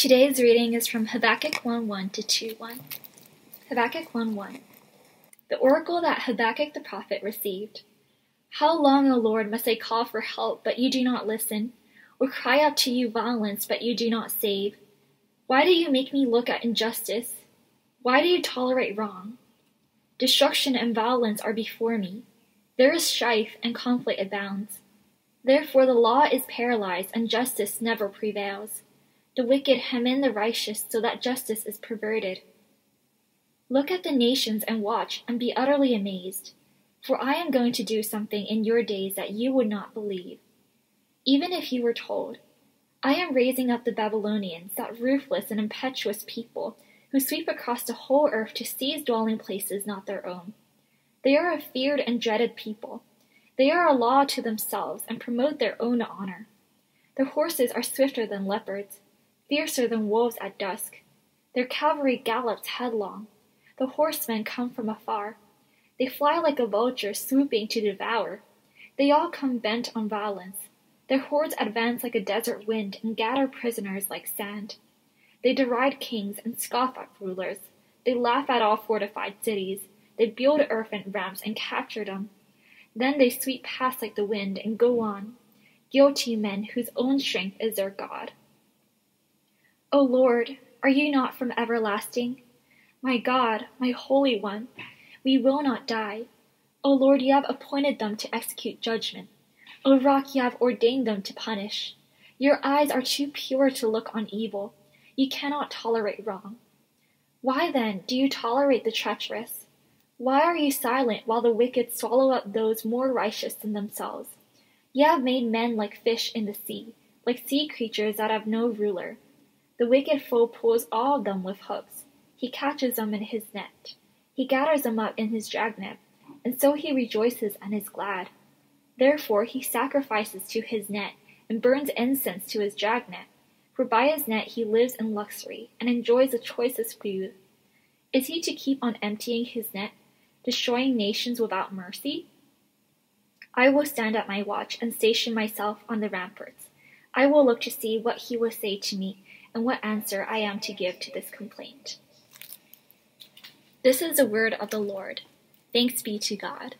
Today's reading is from Habakkuk 1 1 to 2 1. Habakkuk 1 1. The oracle that Habakkuk the prophet received. How long, O Lord, must I call for help, but you do not listen, or cry out to you violence, but you do not save? Why do you make me look at injustice? Why do you tolerate wrong? Destruction and violence are before me. There is strife and conflict abounds. Therefore the law is paralyzed and justice never prevails. The wicked hem in the righteous so that justice is perverted. Look at the nations and watch and be utterly amazed, for I am going to do something in your days that you would not believe. Even if you were told, I am raising up the Babylonians, that ruthless and impetuous people who sweep across the whole earth to seize dwelling places not their own. They are a feared and dreaded people. They are a law to themselves and promote their own honor. Their horses are swifter than leopards, fiercer than wolves at dusk. Their cavalry gallops headlong. The horsemen come from afar. They fly like a vulture swooping to devour. They all come bent on violence. Their hordes advance like a desert wind and gather prisoners like sand. They deride kings and scoff at rulers. They laugh at all fortified cities. They build earthen ramps and capture them. Then they sweep past like the wind and go on, guilty men whose own strength is their God. O Lord, are you not from everlasting? My God, my Holy One, we will not die. O Lord, you have appointed them to execute judgment. O Rock, you have ordained them to punish. Your eyes are too pure to look on evil. You cannot tolerate wrong. Why then do you tolerate the treacherous? Why are you silent while the wicked swallow up those more righteous than themselves? You have made men like fish in the sea, like sea creatures that have no ruler. The wicked foe pulls all of them with hooks. He catches them in his net. He gathers them up in his dragnet, and so he rejoices and is glad. Therefore he sacrifices to his net, and burns incense to his dragnet. For by his net he lives in luxury, and enjoys the choicest food. Is he to keep on emptying his net destroying nations without mercy? I will stand at my watch and station myself on the ramparts. I will look to see what he will say to me and what answer I am to give to this complaint. This is the word of the Lord. Thanks be to God.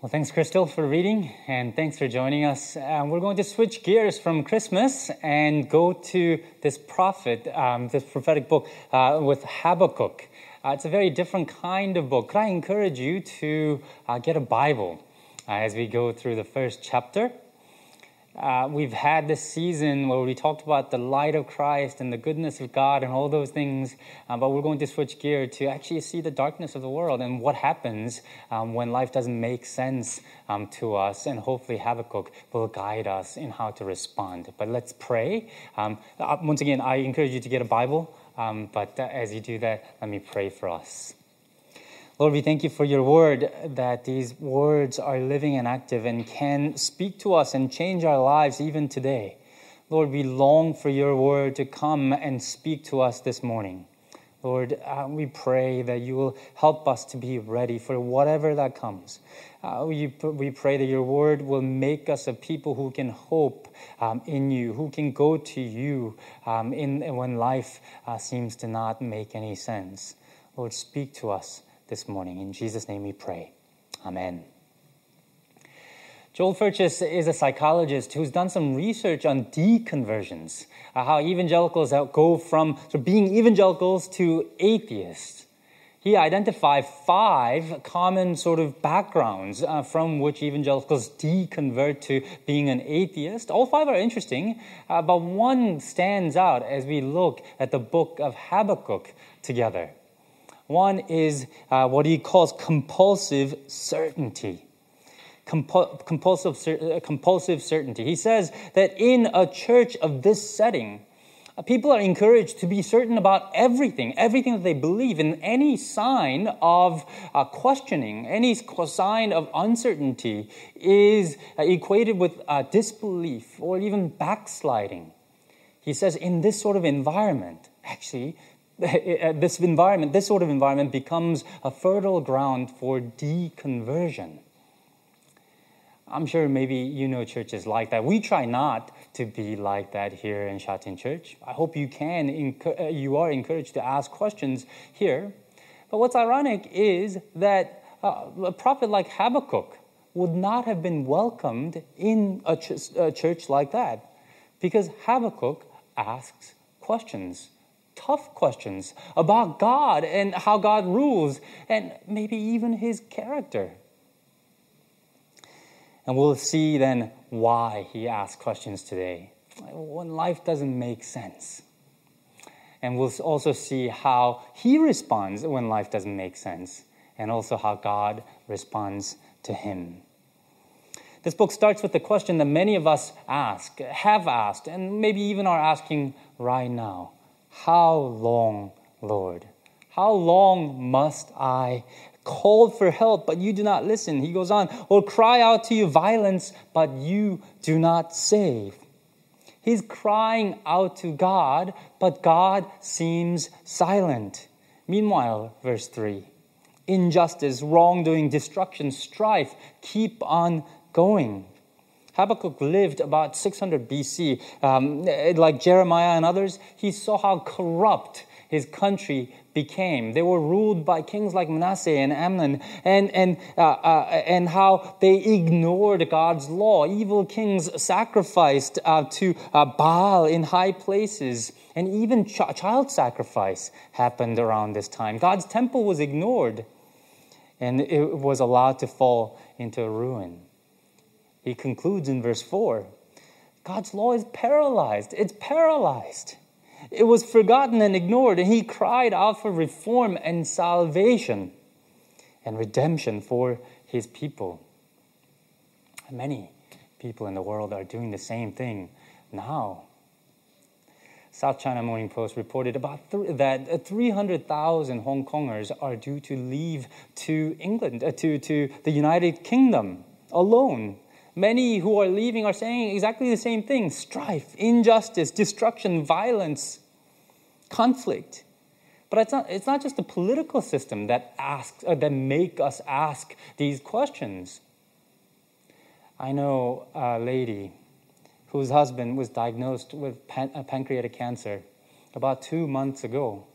Well, thanks, Crystal, for reading, and thanks for joining us. Um, we're going to switch gears from Christmas and go to this prophet, um, this prophetic book uh, with Habakkuk. Uh, it's a very different kind of book. Could I encourage you to uh, get a Bible uh, as we go through the first chapter? Uh, we've had this season where we talked about the light of Christ and the goodness of God and all those things, uh, but we're going to switch gear to actually see the darkness of the world and what happens um, when life doesn't make sense um, to us. And hopefully, Habakkuk will guide us in how to respond. But let's pray. Um, uh, once again, I encourage you to get a Bible. Um, but as you do that, let me pray for us. Lord, we thank you for your word, that these words are living and active and can speak to us and change our lives even today. Lord, we long for your word to come and speak to us this morning. Lord, uh, we pray that you will help us to be ready for whatever that comes. Uh, we, we pray that your word will make us a people who can hope um, in you, who can go to you um, in, when life uh, seems to not make any sense. Lord, speak to us this morning. In Jesus' name we pray. Amen. Joel Furches is a psychologist who's done some research on deconversions, uh, how evangelicals go from being evangelicals to atheists. He identified five common sort of backgrounds uh, from which evangelicals deconvert to being an atheist. All five are interesting, uh, but one stands out as we look at the book of Habakkuk together. One is uh, what he calls compulsive certainty compulsive, uh, compulsive certainty. He says that in a church of this setting, uh, people are encouraged to be certain about everything, everything that they believe, and any sign of uh, questioning, any sign of uncertainty is uh, equated with uh, disbelief or even backsliding. He says, in this sort of environment, actually, this environment, this sort of environment becomes a fertile ground for deconversion. I'm sure maybe you know churches like that. We try not to be like that here in Shatin Church. I hope you can, uh, you are encouraged to ask questions here. But what's ironic is that uh, a prophet like Habakkuk would not have been welcomed in a church like that because Habakkuk asks questions tough questions about God and how God rules, and maybe even his character. And we'll see then why he asks questions today when life doesn't make sense. And we'll also see how he responds when life doesn't make sense, and also how God responds to him. This book starts with the question that many of us ask, have asked, and maybe even are asking right now How long, Lord? How long must I call for help, but you do not listen. He goes on, or cry out to you violence, but you do not save. He's crying out to God, but God seems silent. Meanwhile, verse 3 injustice, wrongdoing, destruction, strife keep on going. Habakkuk lived about 600 BC. Um, like Jeremiah and others, he saw how corrupt his country became. They were ruled by kings like Manasseh and Amon, and, and, uh, uh, and how they ignored God's law. Evil kings sacrificed uh, to uh, Baal in high places, and even ch- child sacrifice happened around this time. God's temple was ignored, and it was allowed to fall into ruin. He concludes in verse 4 God's law is paralyzed. It's paralyzed. It was forgotten and ignored, and he cried out for reform and salvation and redemption for his people. Many people in the world are doing the same thing now. South China Morning Post reported about th- that 300,000 Hong Kongers are due to leave to England, uh, to, to the United Kingdom alone. Many who are leaving are saying exactly the same thing strife, injustice, destruction, violence conflict. But it's not, it's not just the political system that asks uh, that make us ask these questions. I know a lady whose husband was diagnosed with pan- uh, pancreatic cancer about two months ago.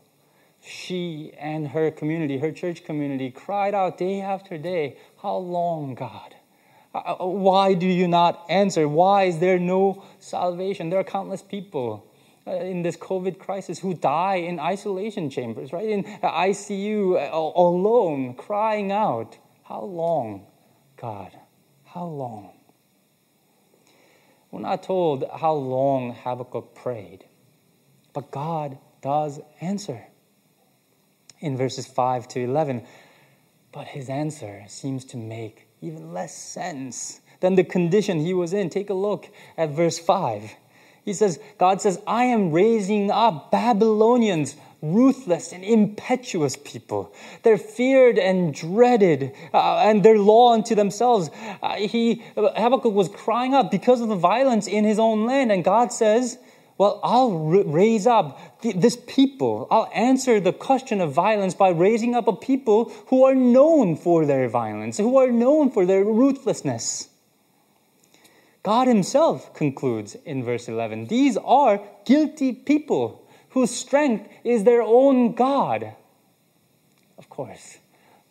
She and her community, her church community, cried out day after day, How long, God? Uh, uh why do you not answer? Why is there no salvation? There are countless people uh, in this COVID crisis who die in isolation chambers, right? In ICU alone, crying out, How long, God? How long? We're not told how long Habakkuk prayed, but God does answer. In verses 5 to 11, but his answer seems to make even less sense than the condition he was in. Take a look at verse 5. He says, God says, I am raising up Babylonians, ruthless and impetuous people. They're feared and dreaded, uh, and they're law unto themselves. Uh, he, Habakkuk was crying out because of the violence in his own land, and God says, well, I'll raise up this people. I'll answer the question of violence by raising up a people who are known for their violence, who are known for their ruthlessness. God Himself concludes in verse 11 these are guilty people whose strength is their own God. Of course,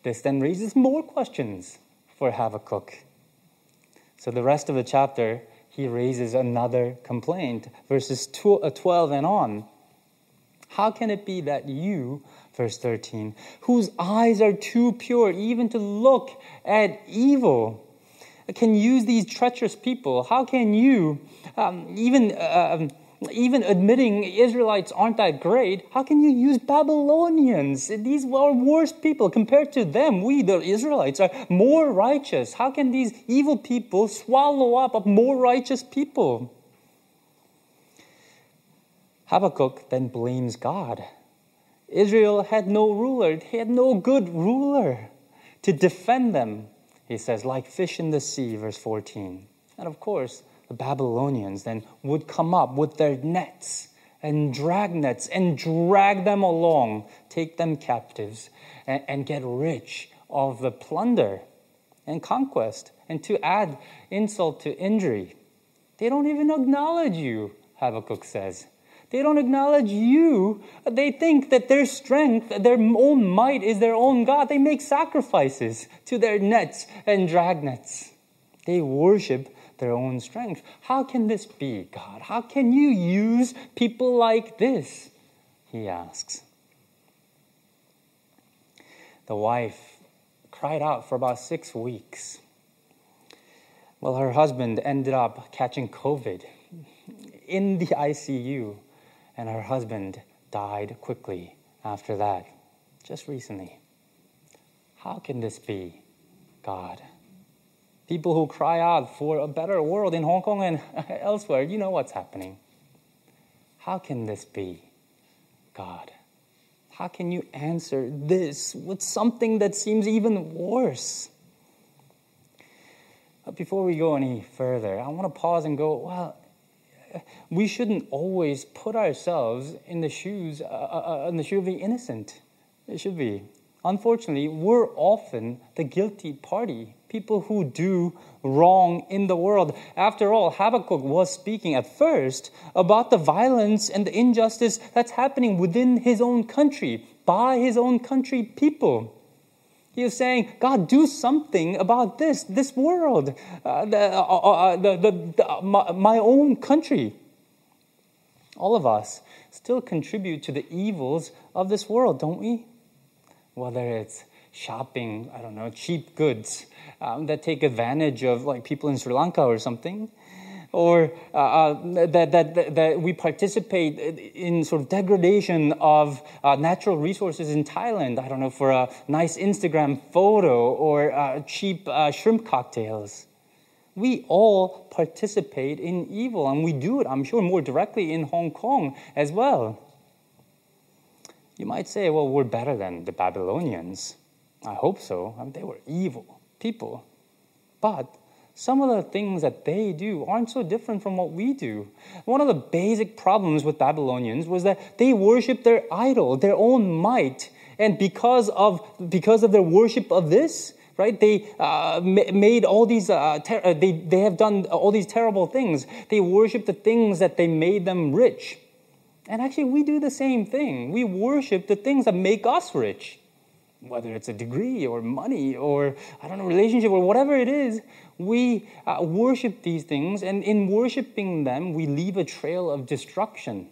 this then raises more questions for Habakkuk. So, the rest of the chapter, he raises another complaint, verses uh, 12 and on. How can it be that you, verse 13, whose eyes are too pure even to look at evil, can use these treacherous people? How can you, um, even, uh, even admitting Israelites aren't that great, how can you use Babylonians? These are worse people. Compared to them, we, the Israelites, are more righteous. How can these evil people swallow up more righteous people? Habakkuk then blames God. Israel had no ruler, he had no good ruler to defend them he says, like fish in the sea, verse 14. And of course, the Babylonians then would come up with their nets and drag nets and drag them along, take them captives, and, and get rich of the plunder and conquest And to add insult to injury, they don't even acknowledge you, Habakkuk says. They don't acknowledge you. They think that their strength, their own might is their own God. They make sacrifices to their nets and dragnets. They worship their own strength. How can this be, God? How can you use people like this? He asks. The wife cried out for about six weeks. Well, her husband ended up catching COVID in the ICU, and her husband died quickly after that, just recently. How can this be, God? People who cry out for a better world in Hong Kong and elsewhere, you know what's happening. How can this be, God? How can you answer this with something that seems even worse? But before we go any further, I want to pause and go, well, we shouldn't always put ourselves in the shoes, uh, uh, uh in the shoe of the innocent. It should be. Unfortunately, we're often the guilty party, people who do wrong in the world. After all, Habakkuk was speaking at first about the violence and the injustice that's happening within his own country, by his own country people. He was saying, God, do something about this, this world, uh, the, uh, uh, uh the, the, the, my, my own country. All of us still contribute to the evils of this world, don't we? whether it's shopping, I don't know, cheap goods um, that take advantage of like people in Sri Lanka or something, or uh, uh, that, that, that we participate in sort of degradation of uh, natural resources in Thailand, I don't know, for a nice Instagram photo or uh, cheap uh, shrimp cocktails. We all participate in evil, and we do it, I'm sure, more directly in Hong Kong as well. You might say, well, we're better than the Babylonians. I hope so. I mean, they were evil people. But some of the things that they do aren't so different from what we do. One of the basic problems with Babylonians was that they worshiped their idol, their own might. And because of, because of their worship of this, right, they uh, made all these, uh, ter- uh, they, they have done all these terrible things. They worship the things that they made them rich. And actually, we do the same thing. We worship the things that make us rich, whether it's a degree or money or, I don't know, relationship or whatever it is. We uh, worship these things, and in worshiping them, we leave a trail of destruction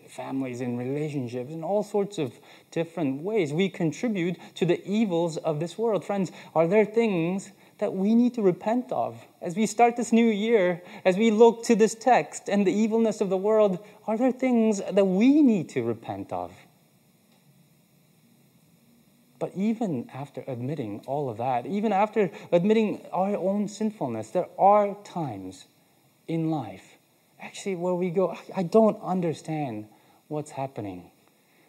in families, in relationships, in all sorts of different ways. We contribute to the evils of this world. Friends, are there things that we need to repent of. As we start this new year, as we look to this text and the evilness of the world, are there things that we need to repent of? But even after admitting all of that, even after admitting our own sinfulness, there are times in life actually where we go, I don't understand what's happening.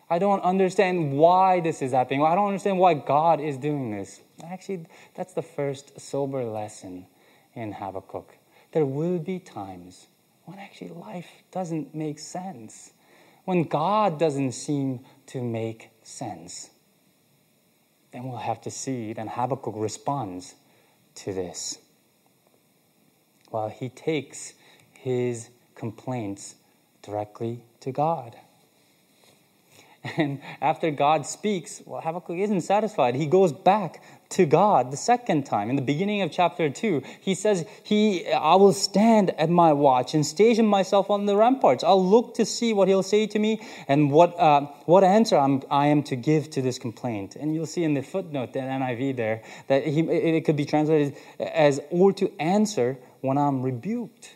I don't understand why this is happening. I don't understand why God is doing this. Actually, that's the first sober lesson in Habakkuk. There will be times when actually life doesn't make sense, when God doesn't seem to make sense. Then we'll have to see, then Habakkuk responds to this. Well, he takes his complaints directly to God. And after God speaks, well, Habakkuk isn't satisfied. He goes back to God the second time. In the beginning of chapter 2, he says, he, I will stand at my watch and station myself on the ramparts. I'll look to see what he'll say to me and what, uh, what answer I'm, I am to give to this complaint. And you'll see in the footnote, that NIV there, that he, it could be translated as, or to answer when I'm rebuked.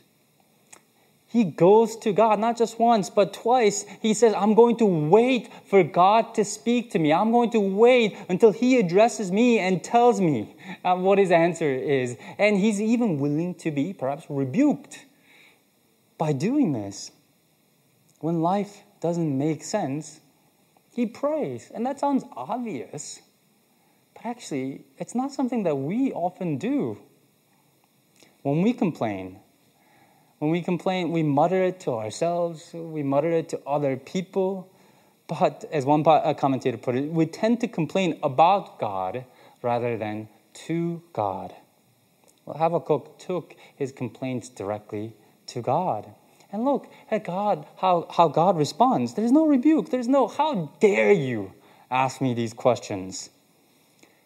He goes to God, not just once, but twice. He says, I'm going to wait for God to speak to me. I'm going to wait until He addresses me and tells me uh, what His answer is. And He's even willing to be perhaps rebuked by doing this. When life doesn't make sense, He prays. And that sounds obvious, but actually, it's not something that we often do. When we complain, when we complain, we mutter it to ourselves, we mutter it to other people. But as one commentator put it, we tend to complain about God rather than to God. Well, Habakkuk took his complaints directly to God. And look at God, how, how God responds. There's no rebuke. There's no, how dare you ask me these questions?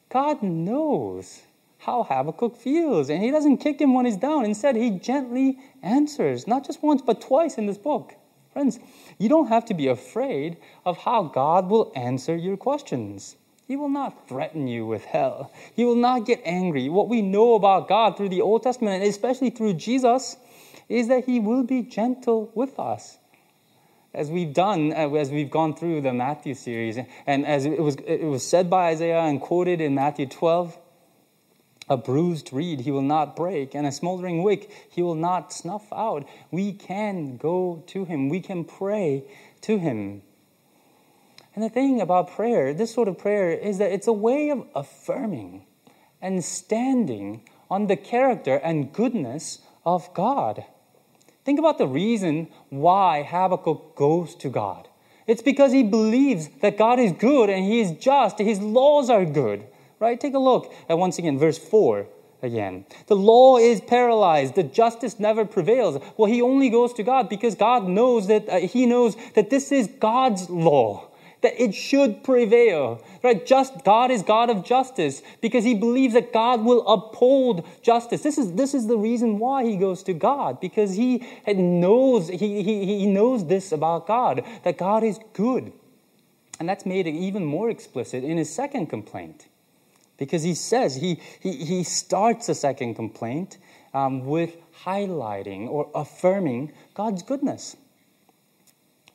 God knows how Habakkuk feels, and he doesn't kick him when he's down. Instead, he gently answers, not just once, but twice in this book. Friends, you don't have to be afraid of how God will answer your questions. He will not threaten you with hell. He will not get angry. What we know about God through the Old Testament, and especially through Jesus, is that He will be gentle with us. As we've done, uh, as we've gone through the Matthew series, and as it was, it was said by Isaiah and quoted in Matthew 12, a bruised reed he will not break, and a smoldering wick he will not snuff out. We can go to him, we can pray to him. And the thing about prayer, this sort of prayer, is that it's a way of affirming and standing on the character and goodness of God. Think about the reason why Habakkuk goes to God. It's because he believes that God is good and he is just, his laws are good. Right? Take a look at once again verse 4 again. The law is paralyzed. The justice never prevails. Well, he only goes to God because God knows that uh, he knows that this is God's law that it should prevail. Right? Just God is God of justice because he believes that God will uphold justice. This is, this is the reason why he goes to God because he knows, he, he, he knows this about God, that God is good. And that's made even more explicit in his second complaint because he says, he, he, he starts a second complaint um, with highlighting or affirming God's goodness.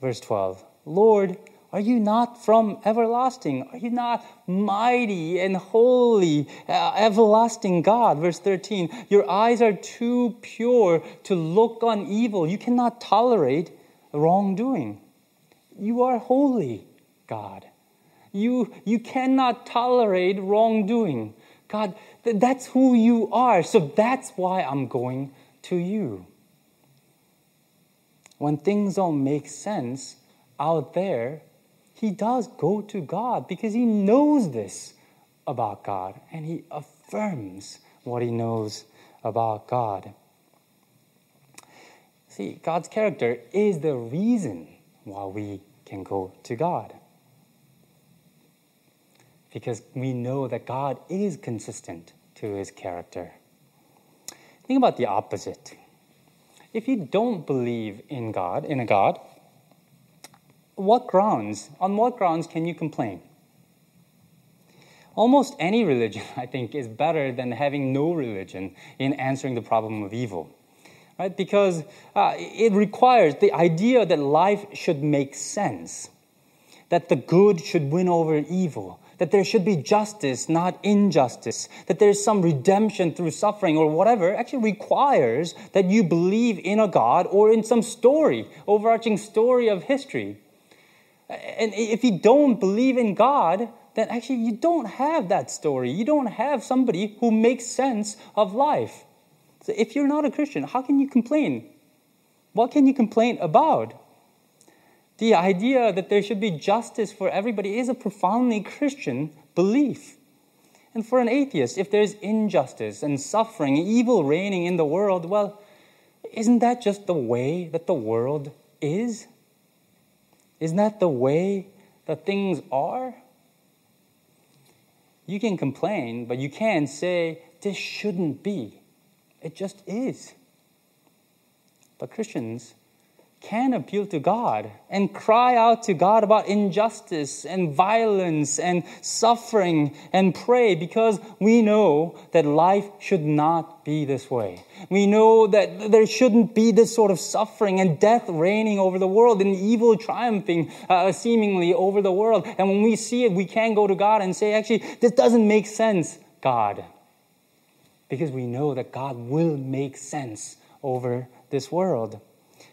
Verse 12 Lord, are you not from everlasting? Are you not mighty and holy, uh, everlasting God? Verse 13, your eyes are too pure to look on evil. You cannot tolerate wrongdoing. You are holy, God. You, you cannot tolerate wrongdoing. God, th- that's who you are. So that's why I'm going to you. When things don't make sense out there, he does go to God because he knows this about God and he affirms what he knows about God. See, God's character is the reason why we can go to God. Because we know that God is consistent to his character. Think about the opposite. If you don't believe in God, in a God, what grounds, on what grounds can you complain? Almost any religion, I think, is better than having no religion in answering the problem of evil. Right? Because uh, it requires the idea that life should make sense, that the good should win over evil, that there should be justice, not injustice, that there's some redemption through suffering or whatever, actually requires that you believe in a God or in some story, overarching story of history. And if you don't believe in God, then actually you don't have that story. You don't have somebody who makes sense of life. So if you're not a Christian, how can you complain? What can you complain about? The idea that there should be justice for everybody is a profoundly Christian belief. And for an atheist, if there's injustice and suffering, evil reigning in the world, well, isn't that just the way that the world is? Isn't that the way that things are? You can complain, but you can't say, this shouldn't be. It just is. But Christians, can appeal to God and cry out to God about injustice and violence and suffering and pray because we know that life should not be this way. We know that there shouldn't be this sort of suffering and death reigning over the world and evil triumphing uh, seemingly over the world. And when we see it, we can go to God and say, actually, this doesn't make sense, God. Because we know that God will make sense over this world.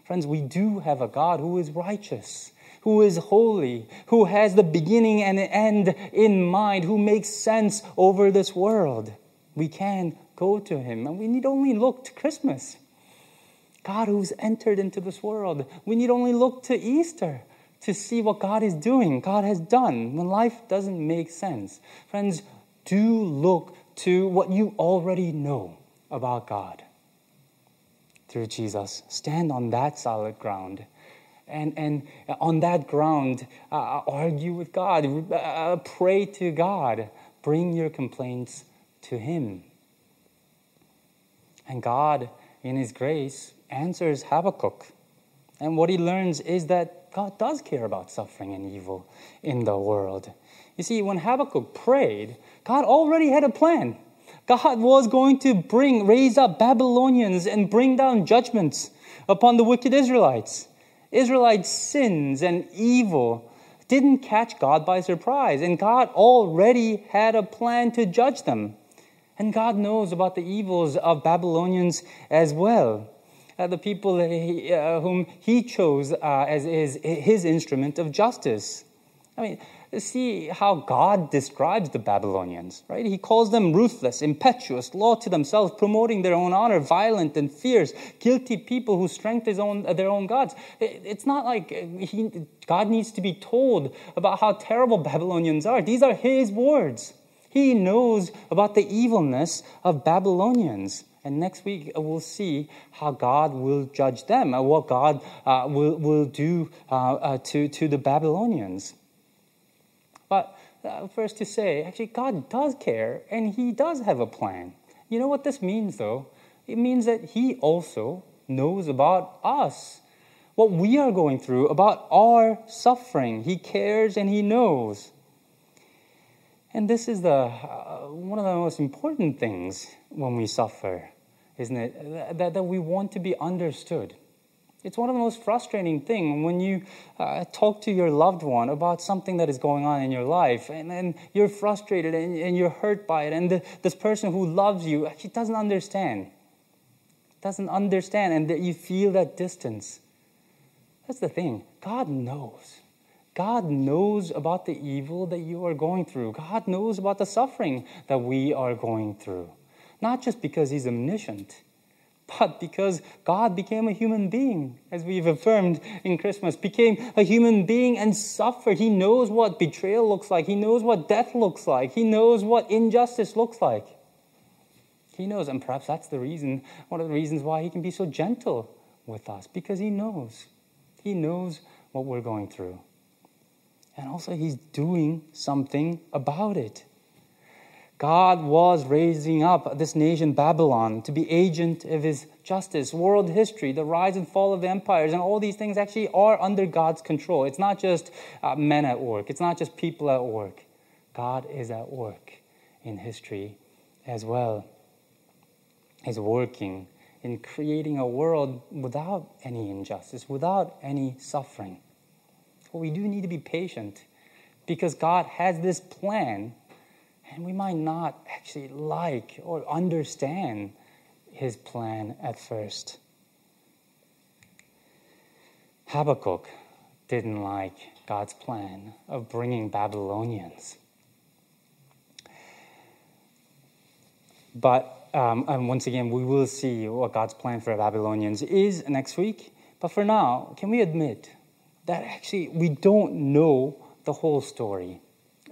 Friends, we do have a God who is righteous, who is holy, who has the beginning and end in mind, who makes sense over this world. We can go to him, and we need only look to Christmas. God who's entered into this world. We need only look to Easter to see what God is doing, God has done when life doesn't make sense. Friends, do look to what you already know about God through Jesus. Stand on that solid ground. And, and on that ground, uh, argue with God, uh, pray to God, bring your complaints to Him. And God, in His grace, answers Habakkuk. And what he learns is that God does care about suffering and evil in the world. You see, when Habakkuk prayed, God already had a plan. God was going to bring, raise up Babylonians and bring down judgments upon the wicked Israelites. Israelites' sins and evil didn't catch God by surprise, and God already had a plan to judge them. And God knows about the evils of Babylonians as well. Uh, the people he, uh, whom he chose uh, as his, his instrument of justice. I mean, see how God describes the Babylonians, right? He calls them ruthless, impetuous, law to themselves, promoting their own honor, violent and fierce, guilty people who strengthen own, their own gods. It's not like he, God needs to be told about how terrible Babylonians are. These are his words. He knows about the evilness of Babylonians. And next week we'll see how God will judge them, what God uh, will, will do uh, uh, to, to the Babylonians. Uh, first to say, actually, God does care and He does have a plan. You know what this means, though? It means that He also knows about us, what we are going through, about our suffering. He cares and He knows. And this is the, uh, one of the most important things when we suffer, isn't it? That, that we want to be understood. It's one of the most frustrating things when you uh, talk to your loved one about something that is going on in your life and, and you're frustrated and, and you're hurt by it, and the, this person who loves you actually doesn't understand. Doesn't understand, and that you feel that distance. That's the thing. God knows. God knows about the evil that you are going through. God knows about the suffering that we are going through. Not just because He's omniscient but because God became a human being, as we've affirmed in Christmas, became a human being and suffered. He knows what betrayal looks like. He knows what death looks like. He knows what injustice looks like. He knows, and perhaps that's the reason, one of the reasons why he can be so gentle with us, because he knows. He knows what we're going through. And also, he's doing something about it. God was raising up this nation, Babylon, to be agent of his justice. World history, the rise and fall of empires, and all these things actually are under God's control. It's not just uh, men at work, it's not just people at work. God is at work in history as well. He's working in creating a world without any injustice, without any suffering. But we do need to be patient because God has this plan and we might not actually like or understand his plan at first. Habakkuk didn't like God's plan of bringing Babylonians. But um, and once again, we will see what God's plan for Babylonians is next week. But for now, can we admit that actually we don't know the whole story?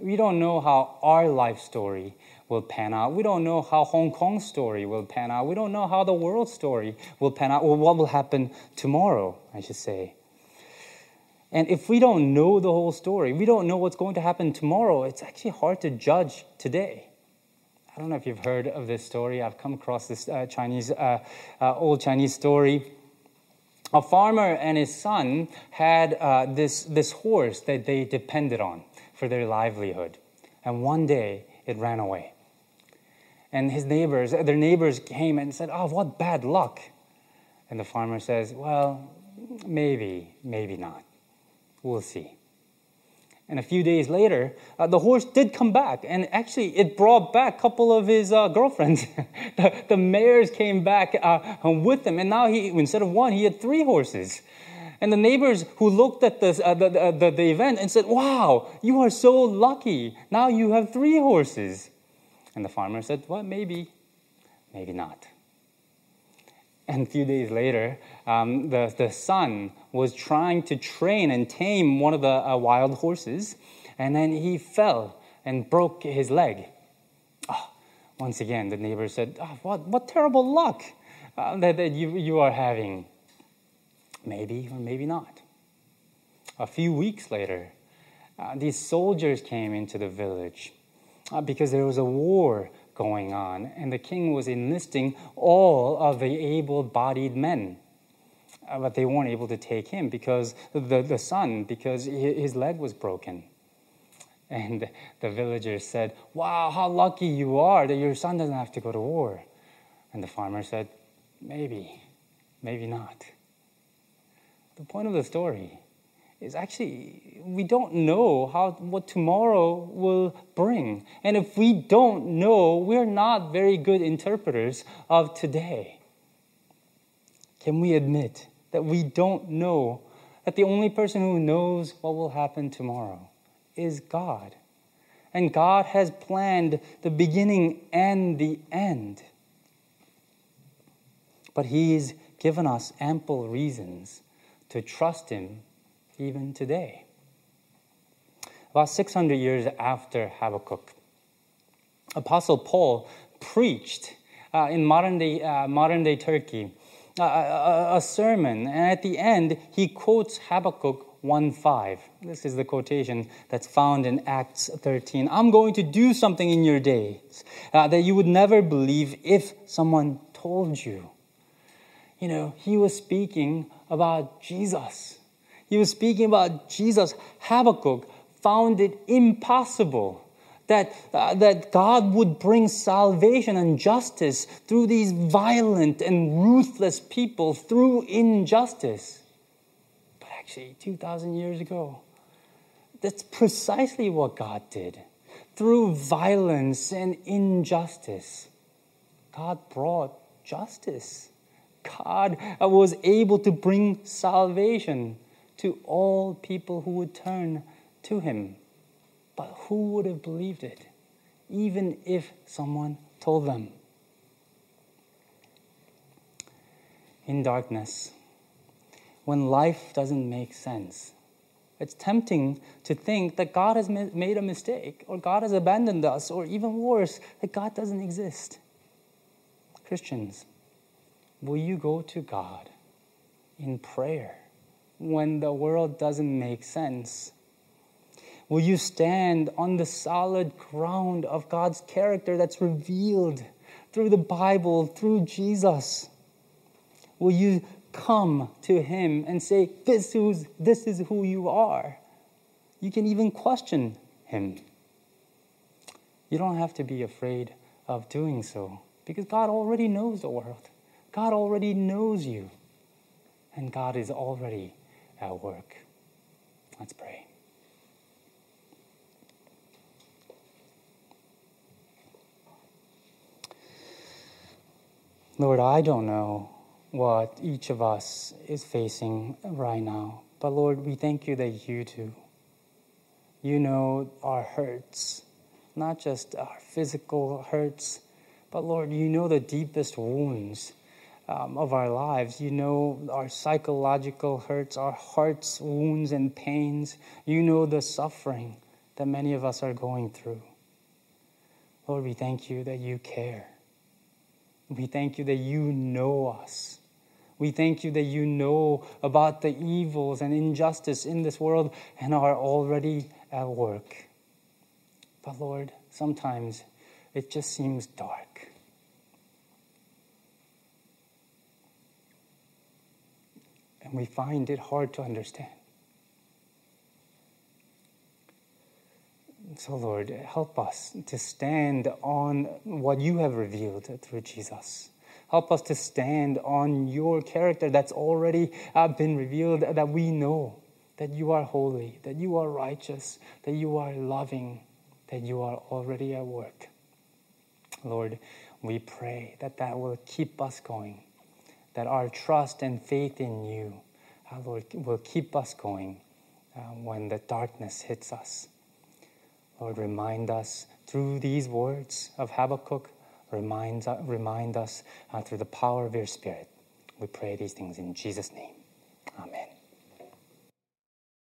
We don't know how our life story will pan out. We don't know how Hong Kong's story will pan out. We don't know how the world story will pan out or what will happen tomorrow, I should say. And if we don't know the whole story, we don't know what's going to happen tomorrow, it's actually hard to judge today. I don't know if you've heard of this story. I've come across this uh, Chinese, uh, uh, old Chinese story. A farmer and his son had uh, this, this horse that they depended on for their livelihood. And one day it ran away. And his neighbors, their neighbors came and said, Oh, what bad luck. And the farmer says, Well, maybe, maybe not. We'll see. And a few days later, uh, the horse did come back, and actually, it brought back a couple of his uh, girlfriends. the, the, mares came back uh, with him, and now he, instead of one, he had three horses. And the neighbors who looked at this, uh, the, the, the event and said, Wow, you are so lucky. Now you have three horses. And the farmer said, Well, maybe, maybe not. And a few days later, um, the, the son was trying to train and tame one of the uh, wild horses, and then he fell and broke his leg. Oh, Once again, the neighbor said, oh, what, what terrible luck uh, that, that you, you are having. Maybe or maybe not. A few weeks later, uh, these soldiers came into the village uh, because there was a war going on, and the king was enlisting all of the able bodied men. Uh, but they weren't able to take him because the, the son, because his leg was broken. And the villagers said, Wow, how lucky you are that your son doesn't have to go to war. And the farmer said, Maybe, maybe not. The point of the story is actually we don't know how what tomorrow will bring. And if we don't know, we're not very good interpreters of today. Can we admit that we don't know that the only person who knows what will happen tomorrow is God? And God has planned the beginning and the end. But He's given us ample reasons to trust Him even today. About 600 years after Habakkuk, Apostle Paul preached uh, in modern day, uh, modern day Turkey uh, a, a, sermon, and at the end, he quotes Habakkuk 1:5. This is the quotation that's found in Acts 13. I'm going to do something in your days uh, that you would never believe if someone told you. You know, he was speaking about Jesus. He was speaking about Jesus. Habakkuk found it impossible that, uh, that God would bring salvation and justice through these violent and ruthless people through injustice. But actually, 2,000 years ago, that's precisely what God did. Through violence and injustice, God brought justice. God was able to bring salvation to all people who would turn to him. But who would have believed it, even if someone told them? In darkness, when life doesn't make sense, it's tempting to think that God has made a mistake, or God has abandoned us, or even worse, that God doesn't exist. Christians, will you go to God in prayer? when the world doesn't make sense? Will you stand on the solid ground of God's character that's revealed through the Bible, through Jesus? Will you come to Him and say, This is, this is who you are? You can even question Him. You don't have to be afraid of doing so because God already knows the world, God already knows you, and God is already at work. Let's pray. Lord, I don't know what each of us is facing right now, but Lord, we thank you that you do. You know our hurts, not just our physical hurts, but Lord, you know the deepest wounds um, of our lives. You know our psychological hurts, our heart's wounds and pains. You know the suffering that many of us are going through. Lord, we thank you that you care. We thank you that you know us. We thank you that you know about the evils and injustice in this world and are already at work. But Lord, sometimes it just seems dark. And we find it hard to understand. So, Lord, help us to stand on what you have revealed through Jesus. Help us to stand on your character that's already uh, been revealed, that we know that you are holy, that you are righteous, that you are loving, that you are already at work. Lord, we pray that that will keep us going that our trust and faith in you, uh, Lord, will keep us going uh, when the darkness hits us. Lord, remind us through these words of Habakkuk, remind, uh, remind us uh, through the power of your Spirit. We pray these things in Jesus' name. Amen.